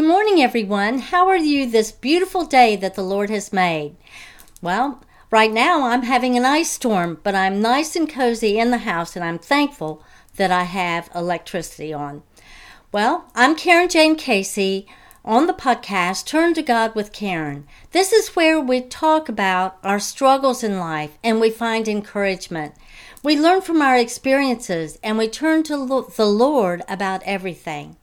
Good morning, everyone. How are you this beautiful day that the Lord has made? Well, right now I'm having an ice storm, but I'm nice and cozy in the house, and I'm thankful that I have electricity on. Well, I'm Carin Jayne Casey on the podcast Turn to God with Carin. This is where we talk about our struggles in life and we find encouragement. We learn from our experiences and we turn to the Lord about everything.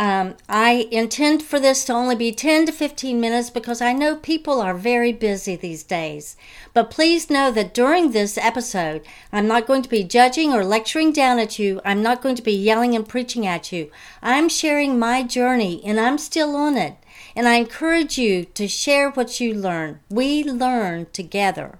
Um, I intend for this to only be 10 to 15 minutes because I know people are very busy these days. But please know that during this episode, I'm not going to be judging or lecturing down at you. I'm not going to be yelling and preaching at you. I'm sharing my journey and I'm still on it. And I encourage you to share what you learn. We learn together.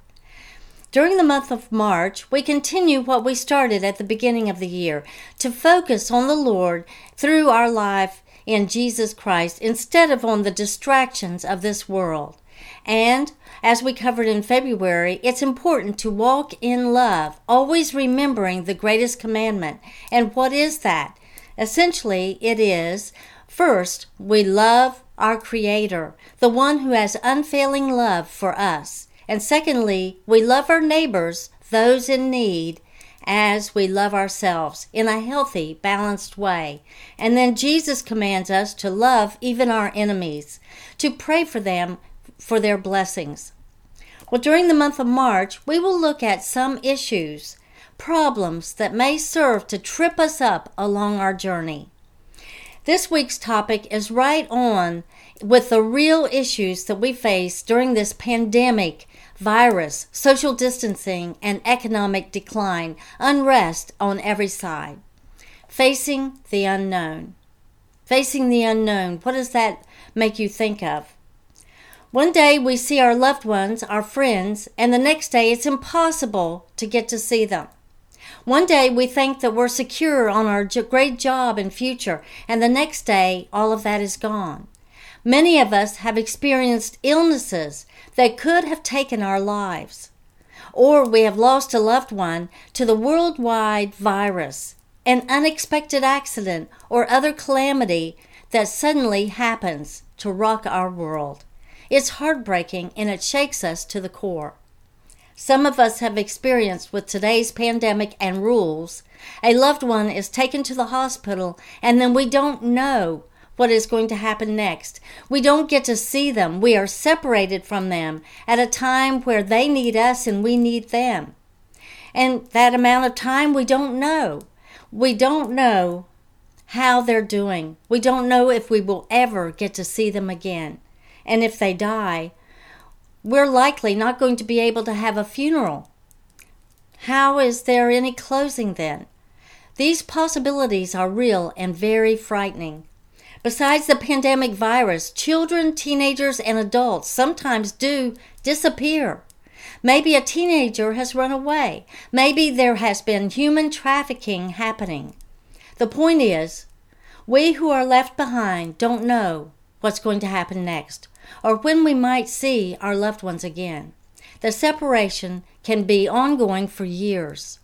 During the month of March, we continue what we started at the beginning of the year to focus on the Lord through our life in Jesus Christ instead of on the distractions of this world. And as we covered in February, it's important to walk in love, always remembering the greatest commandment. And what is that? Essentially, it is first, we love our Creator, the one who has unfailing love for us. And secondly, we love our neighbors, those in need, as we love ourselves in a healthy, balanced way. And then Jesus commands us to love even our enemies, to pray for them for their blessings. Well, during the month of March, we will look at some issues, problems that may serve to trip us up along our journey. This week's topic is right on with the real issues that we face during this pandemic virus, social distancing, and economic decline, unrest on every side. Facing the unknown. Facing the unknown, what does that make you think of? One day we see our loved ones, our friends, and the next day it's impossible to get to see them. One day we think that we're secure on our great job and future, and the next day all of that is gone. Many of us have experienced illnesses that could have taken our lives. Or we have lost a loved one to the worldwide virus, an unexpected accident, or other calamity that suddenly happens to rock our world. It's heartbreaking and it shakes us to the core. Some of us have experienced with today's pandemic and rules. A loved one is taken to the hospital and then we don't know what is going to happen next. We don't get to see them. We are separated from them at a time where they need us and we need them. And that amount of time we don't know. We don't know how they're doing. We don't know if we will ever get to see them again. And if they die, we're likely not going to be able to have a funeral. How is there any closing then? These possibilities are real and very frightening. Besides the pandemic virus, children, teenagers, and adults sometimes do disappear. Maybe a teenager has run away. Maybe there has been human trafficking happening. The point is, we who are left behind don't know what's going to happen next or when we might see our loved ones again. The separation can be ongoing for years.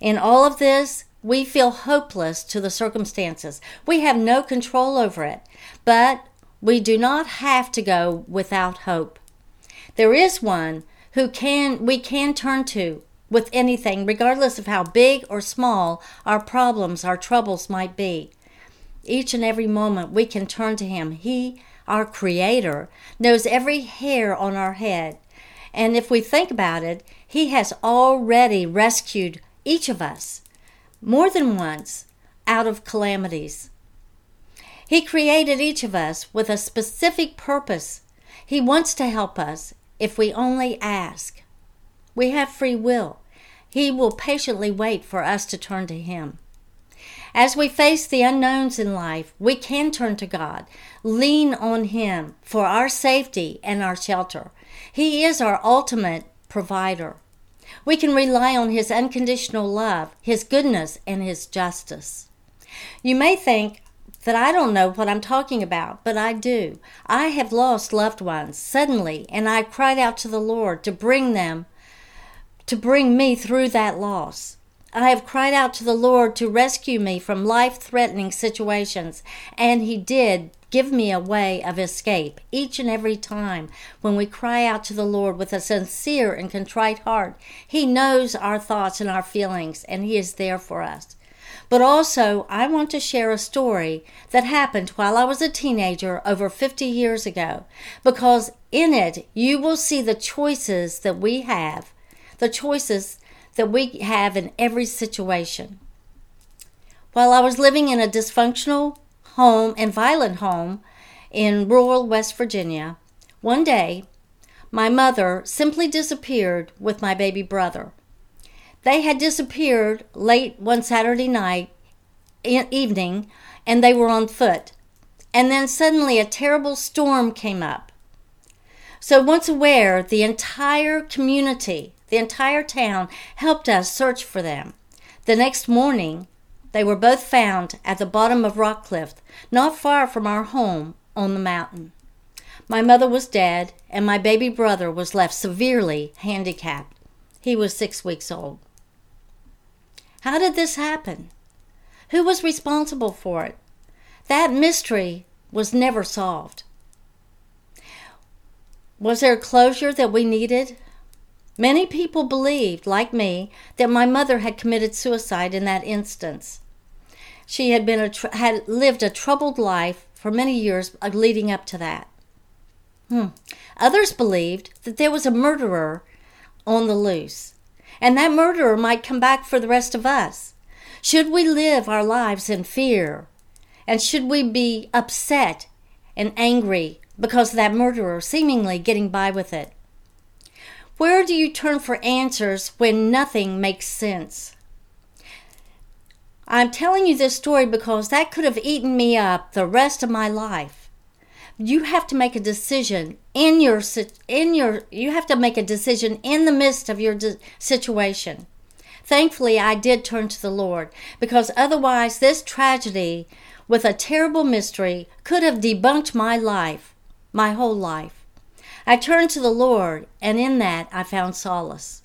In all of this, we feel hopeless to the circumstances. We have no control over it, but we do not have to go without hope. There is one who can we can turn to with anything regardless of how big or small our problems, our troubles might be. Each and every moment we can turn to him. He, our creator, knows every hair on our head. And if we think about it, he has already rescued each of us more than once out of calamities. He created each of us with a specific purpose. He wants to help us if we only ask. We have free will. He will patiently wait for us to turn to Him. As we face the unknowns in life, we can turn to God, lean on Him for our safety and our shelter. He is our ultimate provider. We can rely on His unconditional love, His goodness, and His justice. You may think that I don't know what I'm talking about, but I do. I have lost loved ones suddenly, and I cried out to the Lord to bring them, to bring me through that loss. I have cried out to the Lord to rescue me from life threatening situations, and He did give me a way of escape each and every time when we cry out to the Lord with a sincere and contrite heart. He knows our thoughts and our feelings, and He is there for us. But also, I want to share a story that happened while I was a teenager over 50 years ago, because in it you will see the choices that we have, the choices that we have in every situation. While I was living in a dysfunctional home and violent home in rural West Virginia, one day my mother simply disappeared with my baby brother. They had disappeared late one Saturday night evening and they were on foot. And then suddenly a terrible storm came up. So, once aware, the entire community the entire town helped us search for them. The next morning, they were both found at the bottom of Rockcliffe, not far from our home on the mountain. My mother was dead, and my baby brother was left severely handicapped. He was six weeks old. How did this happen? Who was responsible for it? That mystery was never solved. Was there closure that we needed? Many people believed, like me, that my mother had committed suicide in that instance. She had been a tr- had lived a troubled life for many years uh, leading up to that. Hmm. Others believed that there was a murderer on the loose, and that murderer might come back for the rest of us. Should we live our lives in fear? And should we be upset and angry because that murderer seemingly getting by with it? Where do you turn for answers when nothing makes sense? I'm telling you this story because that could have eaten me up the rest of my life. You have to make a decision in your in your you have to make a decision in the midst of your situation. Thankfully, I did turn to the Lord because otherwise this tragedy with a terrible mystery could have debunked my life, my whole life. I turned to the Lord, and in that I found solace.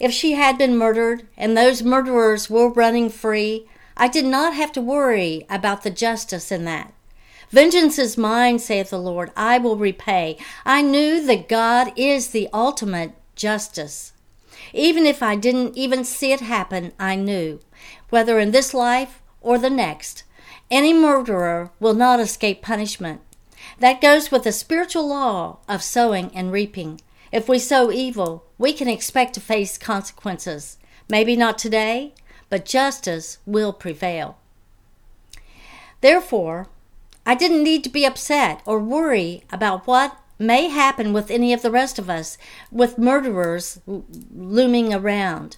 If she had been murdered and those murderers were running free, I did not have to worry about the justice in that. Vengeance is mine, saith the Lord, I will repay. I knew that God is the ultimate justice. Even if I didn't even see it happen, I knew, whether in this life or the next, any murderer will not escape punishment. That goes with the spiritual law of sowing and reaping. If we sow evil, we can expect to face consequences. Maybe not today, but justice will prevail. Therefore, I didn't need to be upset or worry about what may happen with any of the rest of us, with murderers looming around.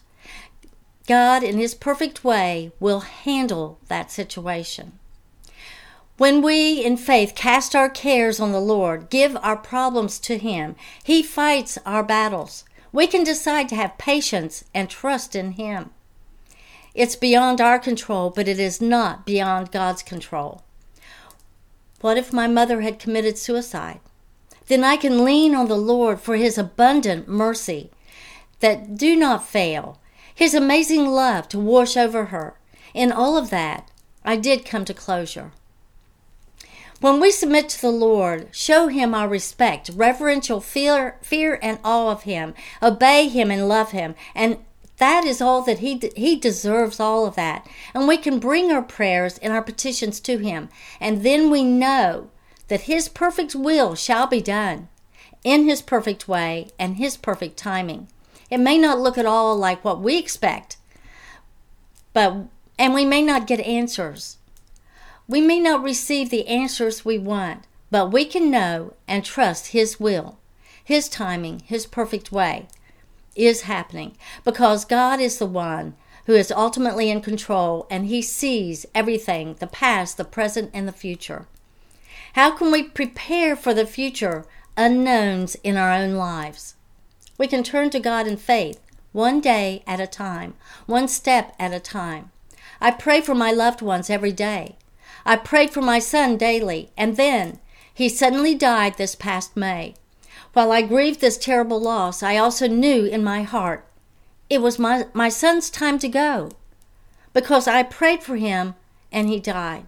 God, in His perfect way, will handle that situation. When we, in faith, cast our cares on the Lord, give our problems to Him, He fights our battles. We can decide to have patience and trust in Him. It's beyond our control, but it is not beyond God's control. What if my mother had committed suicide? Then I can lean on the Lord for His abundant mercy that do not fail, His amazing love to wash over her. In all of that, I did come to closure. When we submit to the Lord, show him our respect, reverential fear, fear and awe of him, obey him and love him, and that is all that he he deserves all of that. And we can bring our prayers and our petitions to him, and then we know that his perfect will shall be done in his perfect way and his perfect timing. It may not look at all like what we expect, but and we may not get answers we may not receive the answers we want, but we can know and trust His will, His timing, His perfect way is happening because God is the one who is ultimately in control and He sees everything the past, the present, and the future. How can we prepare for the future unknowns in our own lives? We can turn to God in faith, one day at a time, one step at a time. I pray for my loved ones every day. I prayed for my son daily, and then he suddenly died this past May. While I grieved this terrible loss, I also knew in my heart it was my, my son's time to go because I prayed for him and he died.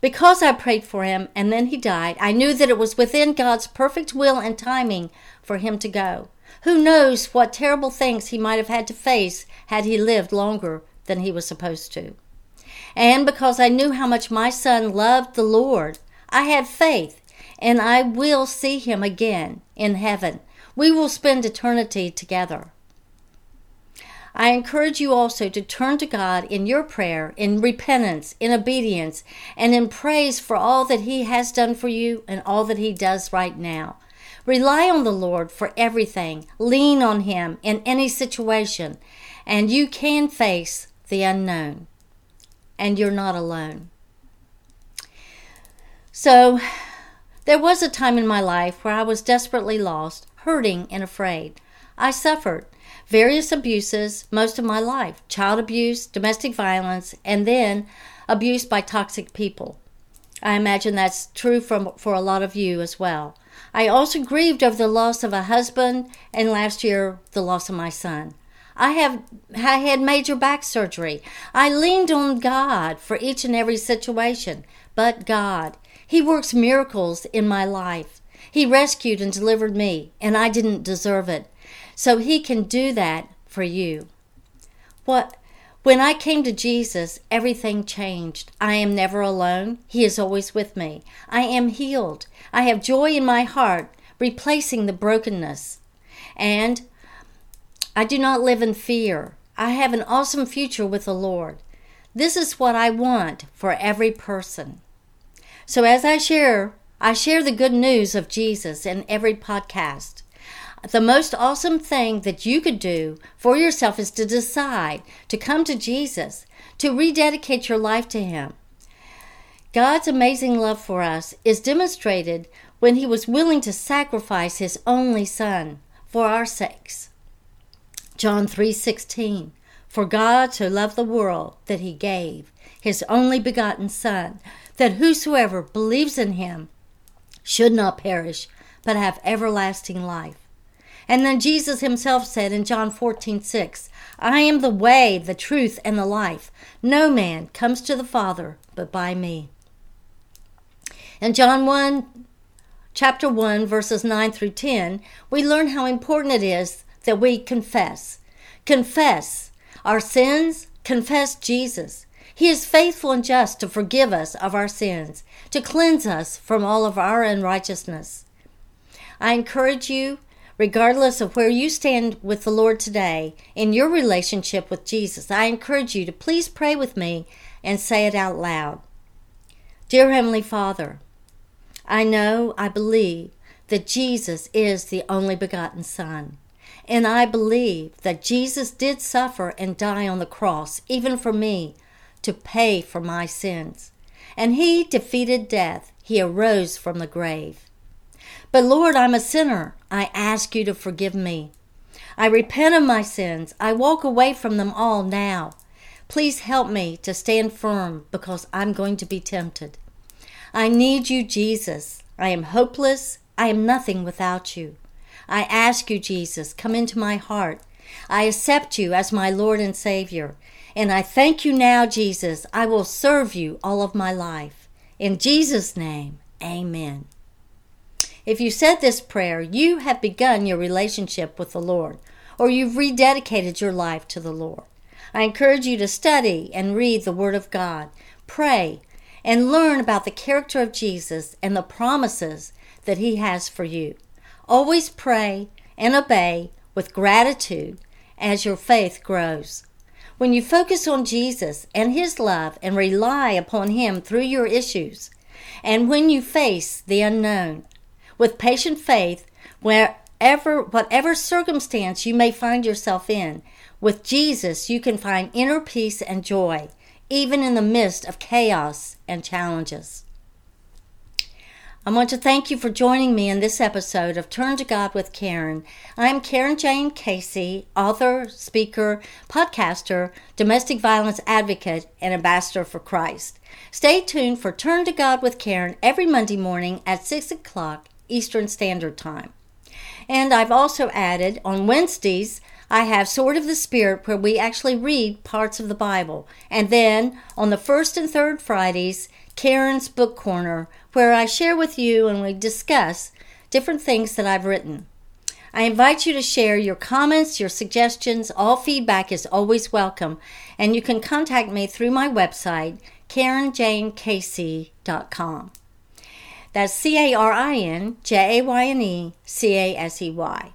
Because I prayed for him and then he died, I knew that it was within God's perfect will and timing for him to go. Who knows what terrible things he might have had to face had he lived longer than he was supposed to. And because I knew how much my son loved the Lord, I had faith, and I will see him again in heaven. We will spend eternity together. I encourage you also to turn to God in your prayer, in repentance, in obedience, and in praise for all that He has done for you and all that He does right now. Rely on the Lord for everything. Lean on Him in any situation, and you can face the unknown. And you're not alone. So, there was a time in my life where I was desperately lost, hurting, and afraid. I suffered various abuses most of my life child abuse, domestic violence, and then abuse by toxic people. I imagine that's true from, for a lot of you as well. I also grieved over the loss of a husband and last year the loss of my son. I have I had major back surgery. I leaned on God for each and every situation, but God, he works miracles in my life. He rescued and delivered me, and I didn't deserve it. So he can do that for you. What when I came to Jesus, everything changed. I am never alone. He is always with me. I am healed. I have joy in my heart, replacing the brokenness. And I do not live in fear. I have an awesome future with the Lord. This is what I want for every person. So as I share, I share the good news of Jesus in every podcast the most awesome thing that you could do for yourself is to decide to come to Jesus, to rededicate your life to Him. God's amazing love for us is demonstrated when He was willing to sacrifice His only Son for our sakes. John 3:16 For God so loved the world that he gave his only begotten son that whosoever believes in him should not perish but have everlasting life. And then Jesus himself said in John 14, 6, I am the way, the truth, and the life. No man comes to the Father but by me. In John 1, chapter 1, verses 9 through 10, we learn how important it is that we confess. Confess our sins, confess Jesus. He is faithful and just to forgive us of our sins, to cleanse us from all of our unrighteousness. I encourage you regardless of where you stand with the Lord today in your relationship with Jesus, I encourage you to please pray with me and say it out loud. Dear Heavenly Father, I know, I believe that Jesus is the only begotten Son. And I believe that Jesus did suffer and die on the cross, even for me, to pay for my sins. And he defeated death. He arose from the grave. But Lord, I'm a sinner. I ask you to forgive me. I repent of my sins. I walk away from them all now. Please help me to stand firm because I'm going to be tempted. I need you, Jesus. I am hopeless. I am nothing without you. I ask you, Jesus, come into my heart. I accept you as my Lord and Savior. And I thank you now, Jesus. I will serve you all of my life. In Jesus' name, amen. If you said this prayer, you have begun your relationship with the Lord, or you've rededicated your life to the Lord. I encourage you to study and read the Word of God, pray, and learn about the character of Jesus and the promises that He has for you. Always pray and obey with gratitude as your faith grows. When you focus on Jesus and His love and rely upon Him through your issues, and when you face the unknown, with patient faith, wherever, whatever circumstance you may find yourself in, with Jesus, you can find inner peace and joy, even in the midst of chaos and challenges. I want to thank you for joining me in this episode of Turn to God with Carin. I'm Carin Jayne Casey, author, speaker, podcaster, domestic violence advocate, and ambassador for Christ. Stay tuned for Turn to God with Carin every Monday morning at 6 o'clock Eastern Standard Time. And I've also added on Wednesdays, I have Sword of the Spirit, where we actually read parts of the Bible. And then on the first and third Fridays, Carin's Book Corner, where I share with you and we discuss different things that I've written. I invite you to share your comments, your suggestions. All feedback is always welcome. And you can contact me through my website, CarinJayneCasey.com. That's C A R I N J A Y N E C A S E Y.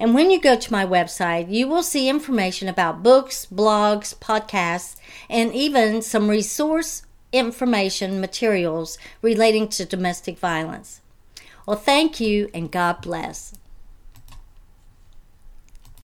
And when you go to my website, you will see information about books, blogs, podcasts, and even some resource information materials relating to domestic violence. Well, thank you and God bless.